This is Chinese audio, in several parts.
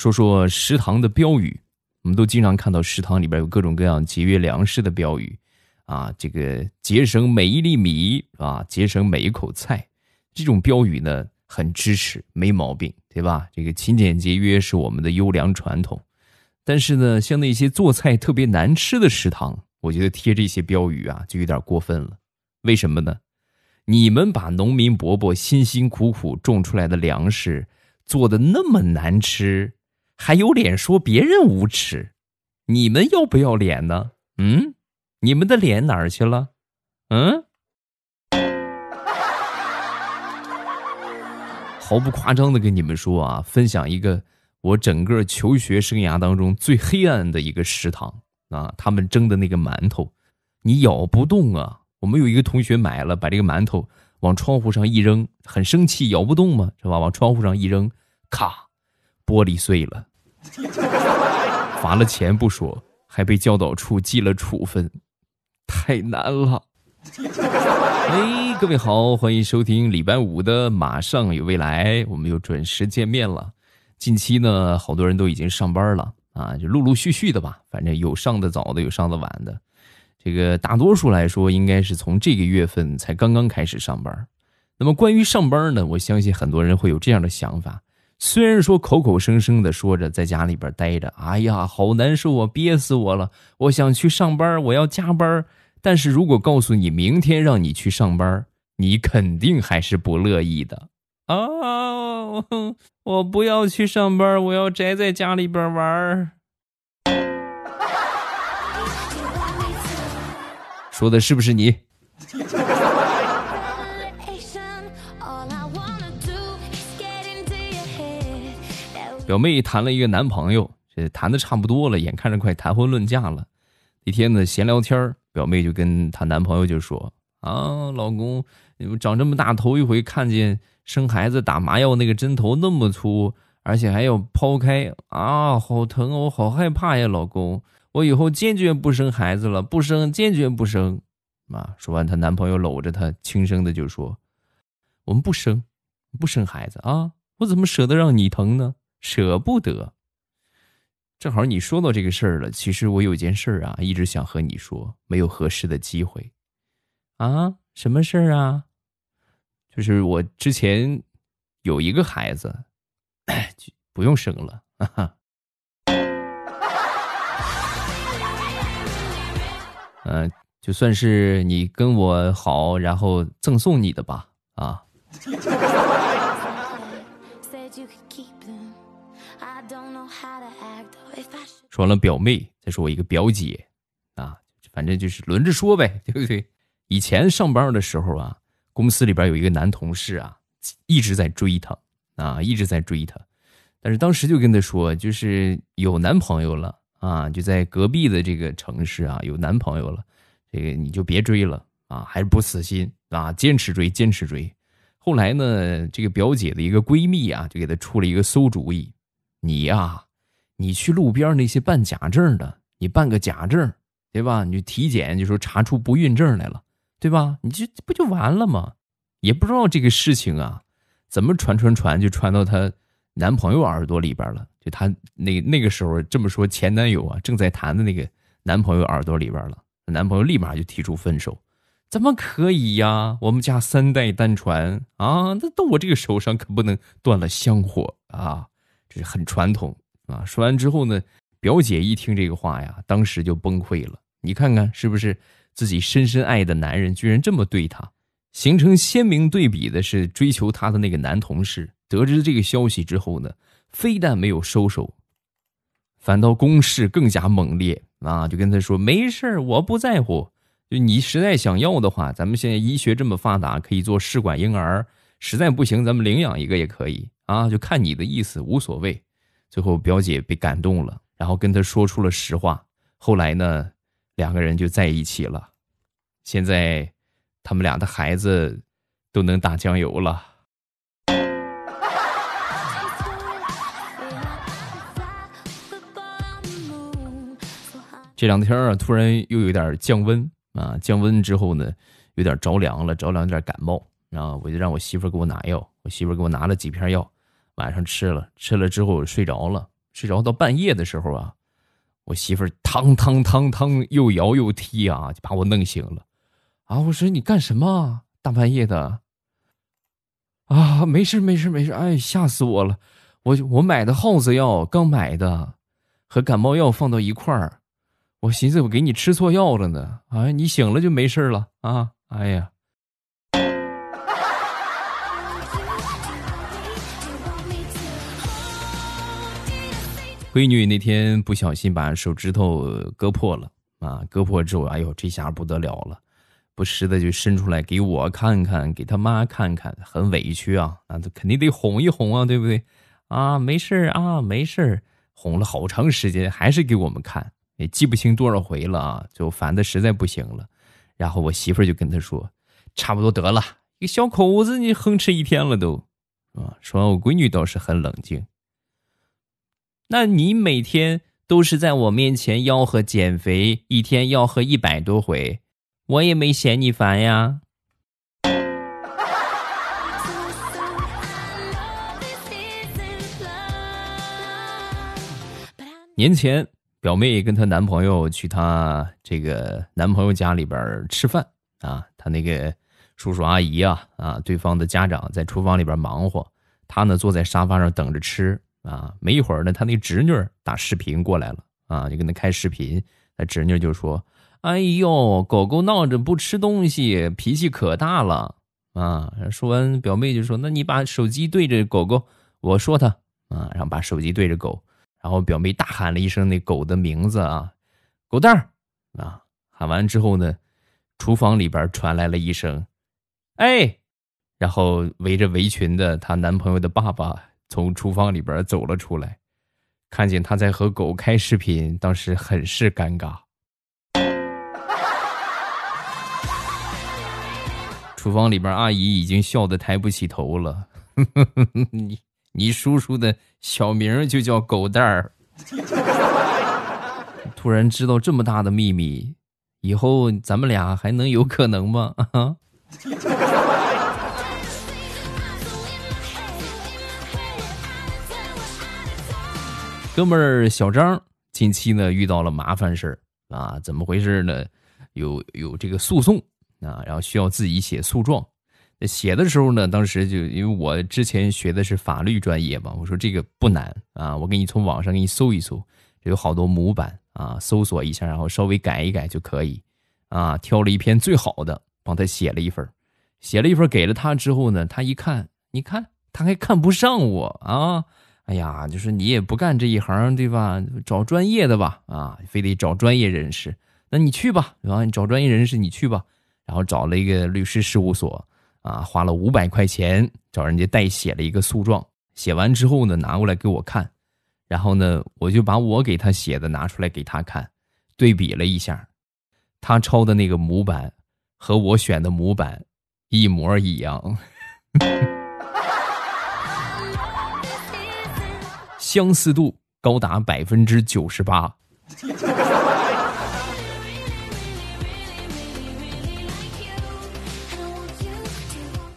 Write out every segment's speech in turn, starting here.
说说食堂的标语。我们都经常看到食堂里边有各种各样节约粮食的标语，啊，这个节省每一粒米啊，节省每一口菜，这种标语呢很支持，没毛病，对吧？这个勤俭节约是我们的优良传统。但是呢，像那些做菜特别难吃的食堂，我觉得贴这些标语啊就有点过分了。为什么呢？你们把农民伯伯辛辛苦苦种出来的粮食做的那么难吃。还有脸说别人无耻？你们要不要脸呢？嗯，你们的脸哪儿去了？嗯，毫不夸张的跟你们说啊，分享一个我整个求学生涯当中最黑暗的一个食堂啊，他们蒸的那个馒头，你咬不动啊。我们有一个同学买了，把这个馒头往窗户上一扔，很生气，咬不动嘛，是吧？往窗户上一扔，咔，玻璃碎了。罚了钱不说，还被教导处记了处分，太难了。哎，各位好，欢迎收听礼拜五的《马上有未来》，我们又准时见面了。近期呢，好多人都已经上班了啊，就陆陆续续的吧，反正有上的早的，有上的晚的。这个大多数来说，应该是从这个月份才刚刚开始上班。那么关于上班呢，我相信很多人会有这样的想法。虽然说口口声声的说着在家里边待着，哎呀，好难受啊，憋死我了！我想去上班，我要加班。但是如果告诉你明天让你去上班，你肯定还是不乐意的啊！我不要去上班，我要宅在家里边玩。说的是不是你？表妹谈了一个男朋友，这谈的差不多了，眼看着快谈婚论嫁了。一天呢，闲聊天表妹就跟她男朋友就说：“啊，老公，长这么大头一回看见生孩子打麻药那个针头那么粗，而且还要剖开啊，好疼，我好害怕呀，老公，我以后坚决不生孩子了，不生，坚决不生。”啊，说完，她男朋友搂着她，轻声的就说：“我们不生，不生孩子啊，我怎么舍得让你疼呢？”舍不得，正好你说到这个事儿了。其实我有件事儿啊，一直想和你说，没有合适的机会。啊，什么事儿啊？就是我之前有一个孩子，不用生了。嗯，就算是你跟我好，然后赠送你的吧。啊。说完了表妹，再说我一个表姐，啊，反正就是轮着说呗，对不对？以前上班的时候啊，公司里边有一个男同事啊，一直在追她，啊，一直在追她，但是当时就跟她说，就是有男朋友了啊，就在隔壁的这个城市啊，有男朋友了，这个你就别追了啊，还是不死心啊，坚持追，坚持追。后来呢，这个表姐的一个闺蜜啊，就给她出了一个馊主意，你呀。你去路边那些办假证的，你办个假证，对吧？你体检就说查出不孕症来了，对吧？你这不就完了吗？也不知道这个事情啊，怎么传传传就传到她男朋友耳朵里边了。就她那那个时候这么说，前男友啊正在谈的那个男朋友耳朵里边了，男朋友立马就提出分手。怎么可以呀？我们家三代单传啊，那到我这个手上可不能断了香火啊，这是很传统。啊！说完之后呢，表姐一听这个话呀，当时就崩溃了。你看看是不是自己深深爱的男人居然这么对她？形成鲜明对比的是，追求她的那个男同事得知这个消息之后呢，非但没有收手，反倒攻势更加猛烈啊！就跟他说：“没事我不在乎。就你实在想要的话，咱们现在医学这么发达，可以做试管婴儿。实在不行，咱们领养一个也可以啊，就看你的意思，无所谓。”最后，表姐被感动了，然后跟他说出了实话。后来呢，两个人就在一起了。现在，他们俩的孩子都能打酱油了。这两天啊，突然又有点降温啊，降温之后呢，有点着凉了，着凉有点感冒。然后我就让我媳妇给我拿药，我媳妇给我拿了几片药。晚上吃了，吃了之后睡着了睡着到半夜的时候啊，我媳妇儿汤汤汤汤又摇又踢啊，就把我弄醒了。啊，我说你干什么？大半夜的。啊，没事没事没事，哎，吓死我了！我我买的耗子药刚买的，和感冒药放到一块儿，我寻思我给你吃错药了呢。哎，你醒了就没事了啊！哎呀。闺女那天不小心把手指头割破了啊！割破之后，哎呦，这下不得了了，不时的就伸出来给我看看，给他妈看看，很委屈啊！那肯定得哄一哄啊，对不对？啊，没事啊，没事哄了好长时间，还是给我们看，也记不清多少回了啊，就烦的实在不行了。然后我媳妇就跟他说：“差不多得了，一个小口子你哼哧一天了都，啊。”说完，我闺女倒是很冷静。那你每天都是在我面前吆喝减肥，一天吆喝一百多回，我也没嫌你烦呀。年前，表妹跟她男朋友去她这个男朋友家里边吃饭啊，她那个叔叔阿姨啊啊，对方的家长在厨房里边忙活，她呢坐在沙发上等着吃。啊，没一会儿呢，他那侄女打视频过来了啊，就跟他开视频。他侄女就说：“哎呦，狗狗闹着不吃东西，脾气可大了啊！”说完，表妹就说：“那你把手机对着狗狗，我说它啊。”然后把手机对着狗，然后表妹大喊了一声那狗的名字啊，“狗蛋儿啊！”喊完之后呢，厨房里边传来了一声：“哎！”然后围着围裙的她男朋友的爸爸。从厨房里边走了出来，看见他在和狗开视频，当时很是尴尬。厨房里边阿姨已经笑得抬不起头了。你你叔叔的小名就叫狗蛋儿。突然知道这么大的秘密，以后咱们俩还能有可能吗？啊？哥们儿小张近期呢遇到了麻烦事儿啊，怎么回事呢？有有这个诉讼啊，然后需要自己写诉状。写的时候呢，当时就因为我之前学的是法律专业嘛，我说这个不难啊，我给你从网上给你搜一搜，有好多模板啊，搜索一下，然后稍微改一改就可以啊。挑了一篇最好的，帮他写了一份，写了一份给了他之后呢，他一看，你看他还看不上我啊。哎呀，就是你也不干这一行，对吧？找专业的吧，啊，非得找专业人士。那你去吧，然后？你找专业人士，你去吧。然后找了一个律师事务所，啊，花了五百块钱找人家代写了一个诉状。写完之后呢，拿过来给我看，然后呢，我就把我给他写的拿出来给他看，对比了一下，他抄的那个模板和我选的模板一模一样。相似度高达百分之九十八。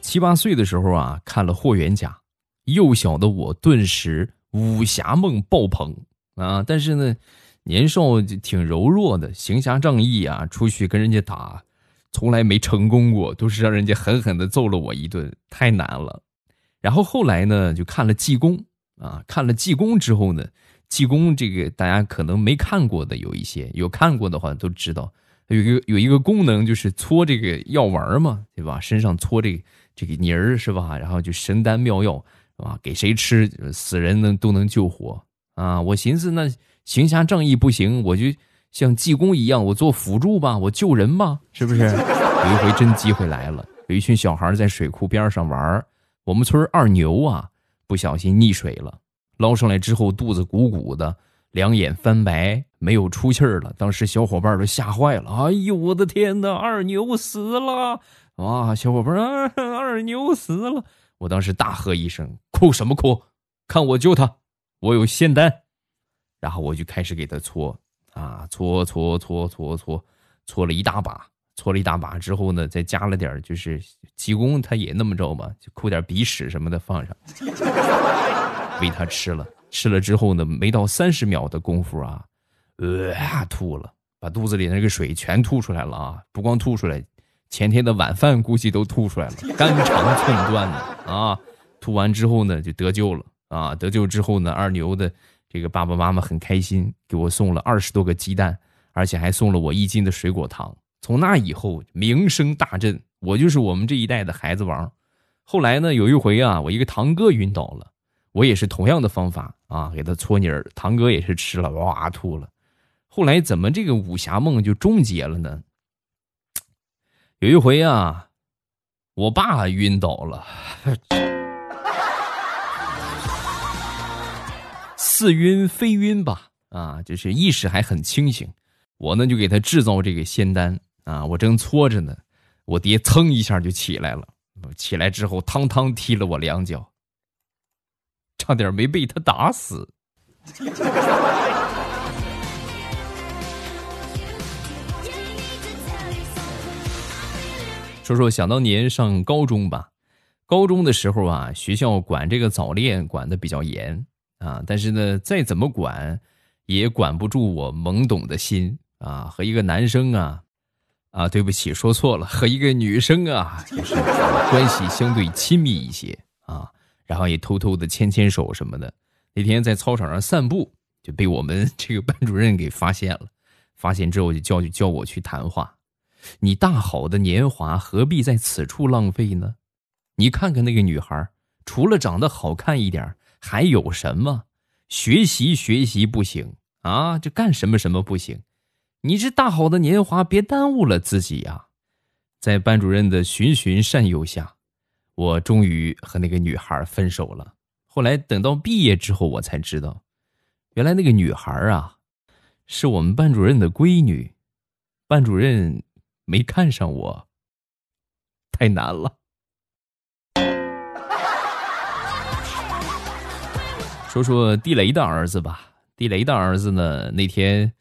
七八岁的时候啊，看了《霍元甲》，幼小的我顿时武侠梦爆棚啊！但是呢，年少就挺柔弱的，行侠仗义啊，出去跟人家打，从来没成功过，都是让人家狠狠的揍了我一顿，太难了。然后后来呢，就看了济公。啊，看了济公之后呢，济公这个大家可能没看过的有一些，有看过的话都知道，有一个有一个功能就是搓这个药丸嘛，对吧？身上搓这个这个泥儿是吧？然后就神丹妙药是吧？给谁吃死人能都能救活啊！我寻思那行侠仗义不行，我就像济公一样，我做辅助吧，我救人吧，是不是？有一回真机会来了，有一群小孩在水库边上玩，我们村二牛啊。不小心溺水了，捞上来之后肚子鼓鼓的，两眼翻白，没有出气儿了。当时小伙伴都吓坏了，哎呦我的天哪，二牛死了！哇，小伙伴啊，二牛死了！我当时大喝一声：“哭什么哭？看我救他，我有仙丹。”然后我就开始给他搓啊，搓搓搓搓搓，搓了一大把。搓了一大把之后呢，再加了点就是济公他也那么着嘛，就抠点鼻屎什么的放上，喂他吃了，吃了之后呢，没到三十秒的功夫啊，呃，吐了，把肚子里那个水全吐出来了啊！不光吐出来，前天的晚饭估计都吐出来了，肝肠寸断的啊！吐完之后呢，就得救了啊！得救之后呢，二牛的这个爸爸妈妈很开心，给我送了二十多个鸡蛋，而且还送了我一斤的水果糖。从那以后，名声大振，我就是我们这一代的孩子王。后来呢，有一回啊，我一个堂哥晕倒了，我也是同样的方法啊，给他搓泥儿，堂哥也是吃了，哇吐了。后来怎么这个武侠梦就终结了呢？有一回啊，我爸晕倒了，似晕非晕吧，啊，就是意识还很清醒。我呢就给他制造这个仙丹。啊！我正搓着呢，我爹噌一下就起来了。起来之后，汤汤踢了我两脚，差点没被他打死。说说想当年上高中吧，高中的时候啊，学校管这个早恋管的比较严啊，但是呢，再怎么管，也管不住我懵懂的心啊，和一个男生啊。啊，对不起，说错了，和一个女生啊，就是关系相对亲密一些啊，然后也偷偷的牵牵手什么的。那天在操场上散步，就被我们 这个班主任给发现了。发现之后就叫就叫我去谈话。你大好的年华何必在此处浪费呢？你看看那个女孩，除了长得好看一点，还有什么？学习学习不行啊，这干什么什么不行？你这大好的年华，别耽误了自己呀！在班主任的循循善诱下，我终于和那个女孩分手了。后来等到毕业之后，我才知道，原来那个女孩啊，是我们班主任的闺女。班主任没看上我，太难了。说说地雷的儿子吧，地雷的儿子呢，那天。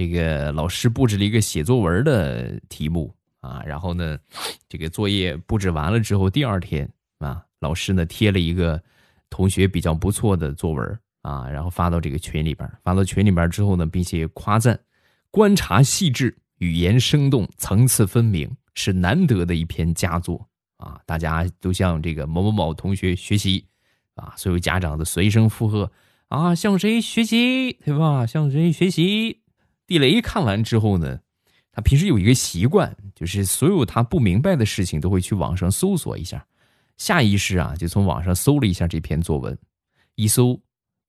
这个老师布置了一个写作文的题目啊，然后呢，这个作业布置完了之后，第二天啊，老师呢贴了一个同学比较不错的作文啊，然后发到这个群里边，发到群里边之后呢，并且夸赞，观察细致，语言生动，层次分明，是难得的一篇佳作啊！大家都向这个某某某同学学习啊！所有家长的随声附和啊，向谁学习对吧？向谁学习？地雷看完之后呢，他平时有一个习惯，就是所有他不明白的事情都会去网上搜索一下，下意识啊就从网上搜了一下这篇作文，一搜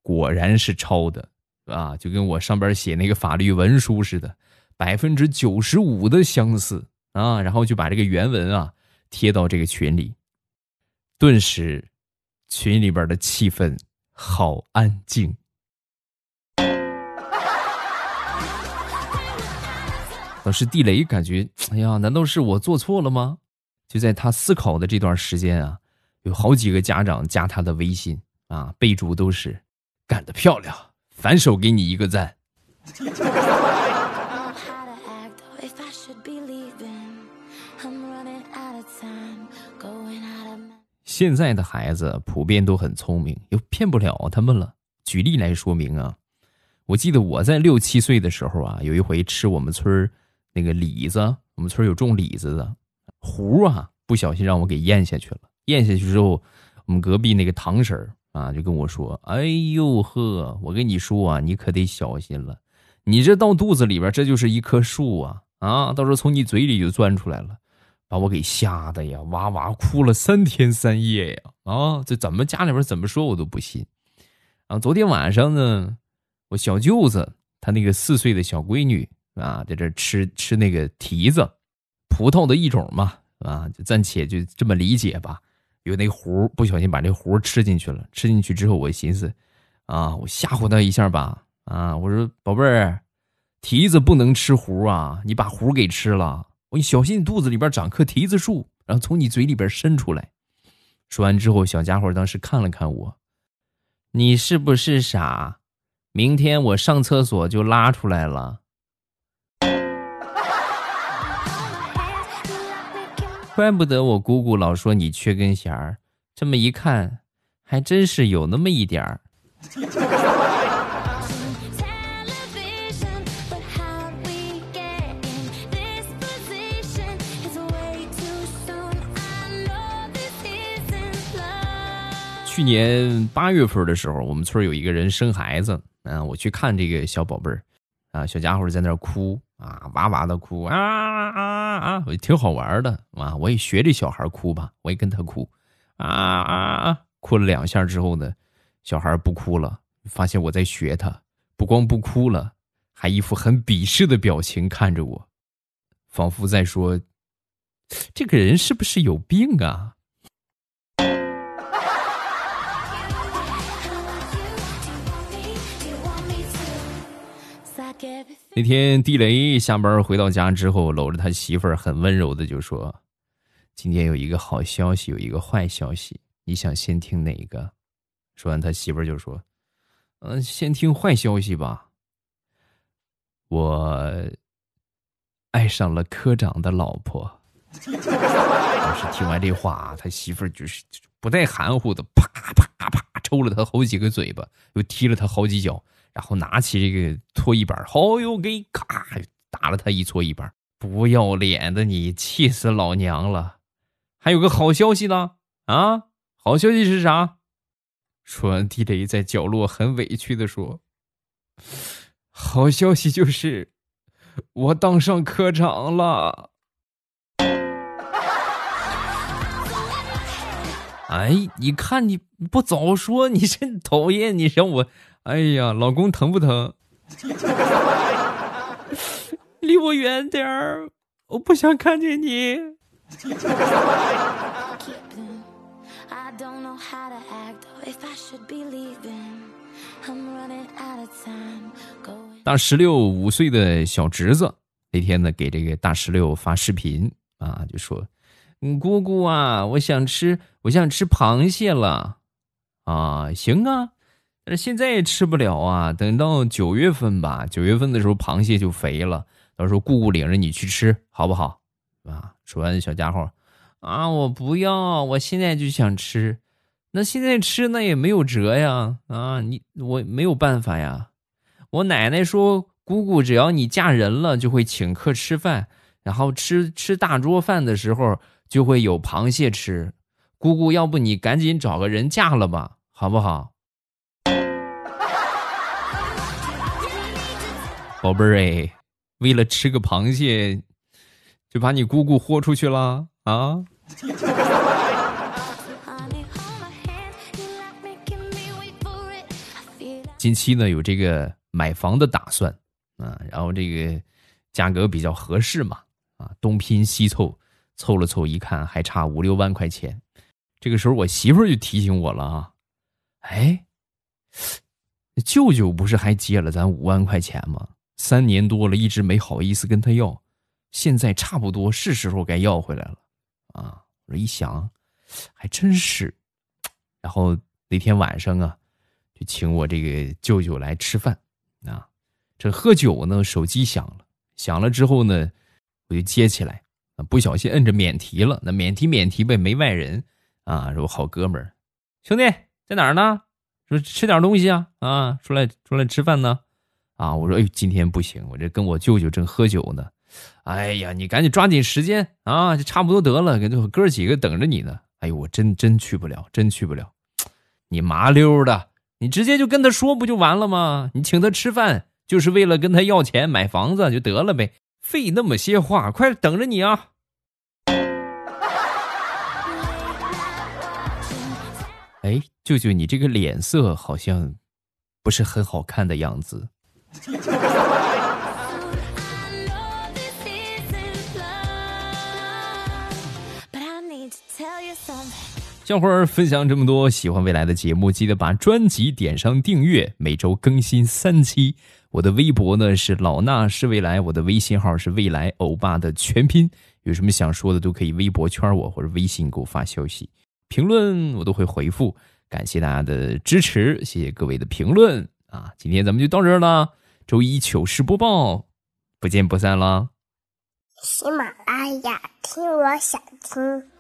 果然是抄的啊，就跟我上边写那个法律文书似的，百分之九十五的相似啊，然后就把这个原文啊贴到这个群里，顿时群里边的气氛好安静。老师地雷感觉，哎呀，难道是我做错了吗？就在他思考的这段时间啊，有好几个家长加他的微信啊，备注都是“干得漂亮”，反手给你一个赞。现在的孩子普遍都很聪明，又骗不了他们了。举例来说明啊，我记得我在六七岁的时候啊，有一回吃我们村儿。那个李子，我们村有种李子的核啊，不小心让我给咽下去了。咽下去之后，我们隔壁那个堂婶儿啊，就跟我说：“哎呦呵，我跟你说啊，你可得小心了，你这到肚子里边，这就是一棵树啊啊，到时候从你嘴里就钻出来了，把我给吓得呀，哇哇哭了三天三夜呀啊！这怎么家里边怎么说我都不信。然后昨天晚上呢，我小舅子他那个四岁的小闺女。啊，在这吃吃那个提子，葡萄的一种嘛，啊，就暂且就这么理解吧。有那核，不小心把这核吃进去了。吃进去之后，我寻思，啊，我吓唬他一下吧。啊，我说宝贝儿，提子不能吃核啊，你把核给吃了，我你小心你肚子里边长棵提子树，然后从你嘴里边伸出来。说完之后，小家伙当时看了看我，你是不是傻？明天我上厕所就拉出来了。怪不得我姑姑老说你缺根弦儿，这么一看还真是有那么一点儿。去年八月份的时候，我们村有一个人生孩子，啊，我去看这个小宝贝儿，啊，小家伙在那哭，啊，哇哇的哭，啊啊。啊，挺好玩的啊，我也学这小孩哭吧，我也跟他哭，啊啊啊，哭了两下之后呢，小孩不哭了，发现我在学他，不光不哭了，还一副很鄙视的表情看着我，仿佛在说，这个人是不是有病啊？那天地雷下班回到家之后，搂着他媳妇儿，很温柔的就说：“今天有一个好消息，有一个坏消息，你想先听哪个？”说完，他媳妇儿就说：“嗯，先听坏消息吧。我爱上了科长的老婆。” 当时听完这话，他媳妇儿就是不带含糊的，啪啪啪抽了他好几个嘴巴，又踢了他好几脚。然后拿起这个搓衣板，好哟，给咔打了他一搓衣板，不要脸的你，气死老娘了！还有个好消息呢，啊，好消息是啥？说完，地雷在角落很委屈的说：“好消息就是我当上科长了。”哎，你看你不早说，你真讨厌，你让我。哎呀，老公疼不疼？离我远点儿，我不想看见你。大石榴五岁的小侄子那天呢，给这个大石榴发视频啊，就说：“嗯，姑姑啊，我想吃，我想吃螃蟹了。”啊，行啊。但是现在也吃不了啊，等到九月份吧，九月份的时候螃蟹就肥了，到时候姑姑领着你去吃，好不好？啊，说完小家伙，啊，我不要，我现在就想吃，那现在吃那也没有辙呀，啊，你我没有办法呀。我奶奶说，姑姑只要你嫁人了，就会请客吃饭，然后吃吃大桌饭的时候就会有螃蟹吃。姑姑，要不你赶紧找个人嫁了吧，好不好？宝贝儿哎，为了吃个螃蟹，就把你姑姑豁出去了啊！近期呢有这个买房的打算啊，然后这个价格比较合适嘛啊，东拼西凑，凑了凑一看还差五六万块钱。这个时候我媳妇儿就提醒我了啊，哎，舅舅不是还借了咱五万块钱吗？三年多了，一直没好意思跟他要，现在差不多是时候该要回来了，啊！我一想，还真是。然后那天晚上啊，就请我这个舅舅来吃饭，啊，这喝酒呢，手机响了，响了之后呢，我就接起来，啊，不小心摁着免提了，那免提免提呗，没外人，啊，说好哥们儿，兄弟在哪儿呢？说吃点东西啊，啊，出来出来吃饭呢。啊！我说，哎，今天不行，我这跟我舅舅正喝酒呢。哎呀，你赶紧抓紧时间啊，就差不多得了，哥几个等着你呢。哎呦，我真真去不了，真去不了。你麻溜的，你直接就跟他说不就完了吗？你请他吃饭就是为了跟他要钱买房子就得了呗，费那么些话，快等着你啊！哎，舅舅，你这个脸色好像不是很好看的样子。小伙儿分享这么多，喜欢未来的节目，记得把专辑点上订阅，每周更新三期。我的微博呢是老衲是未来，我的微信号是未来欧巴的全拼。有什么想说的，都可以微博圈我或者微信给我发消息，评论我都会回复。感谢大家的支持，谢谢各位的评论啊！今天咱们就到这儿了。周一糗事播报，不见不散啦！喜马拉雅，听我想听。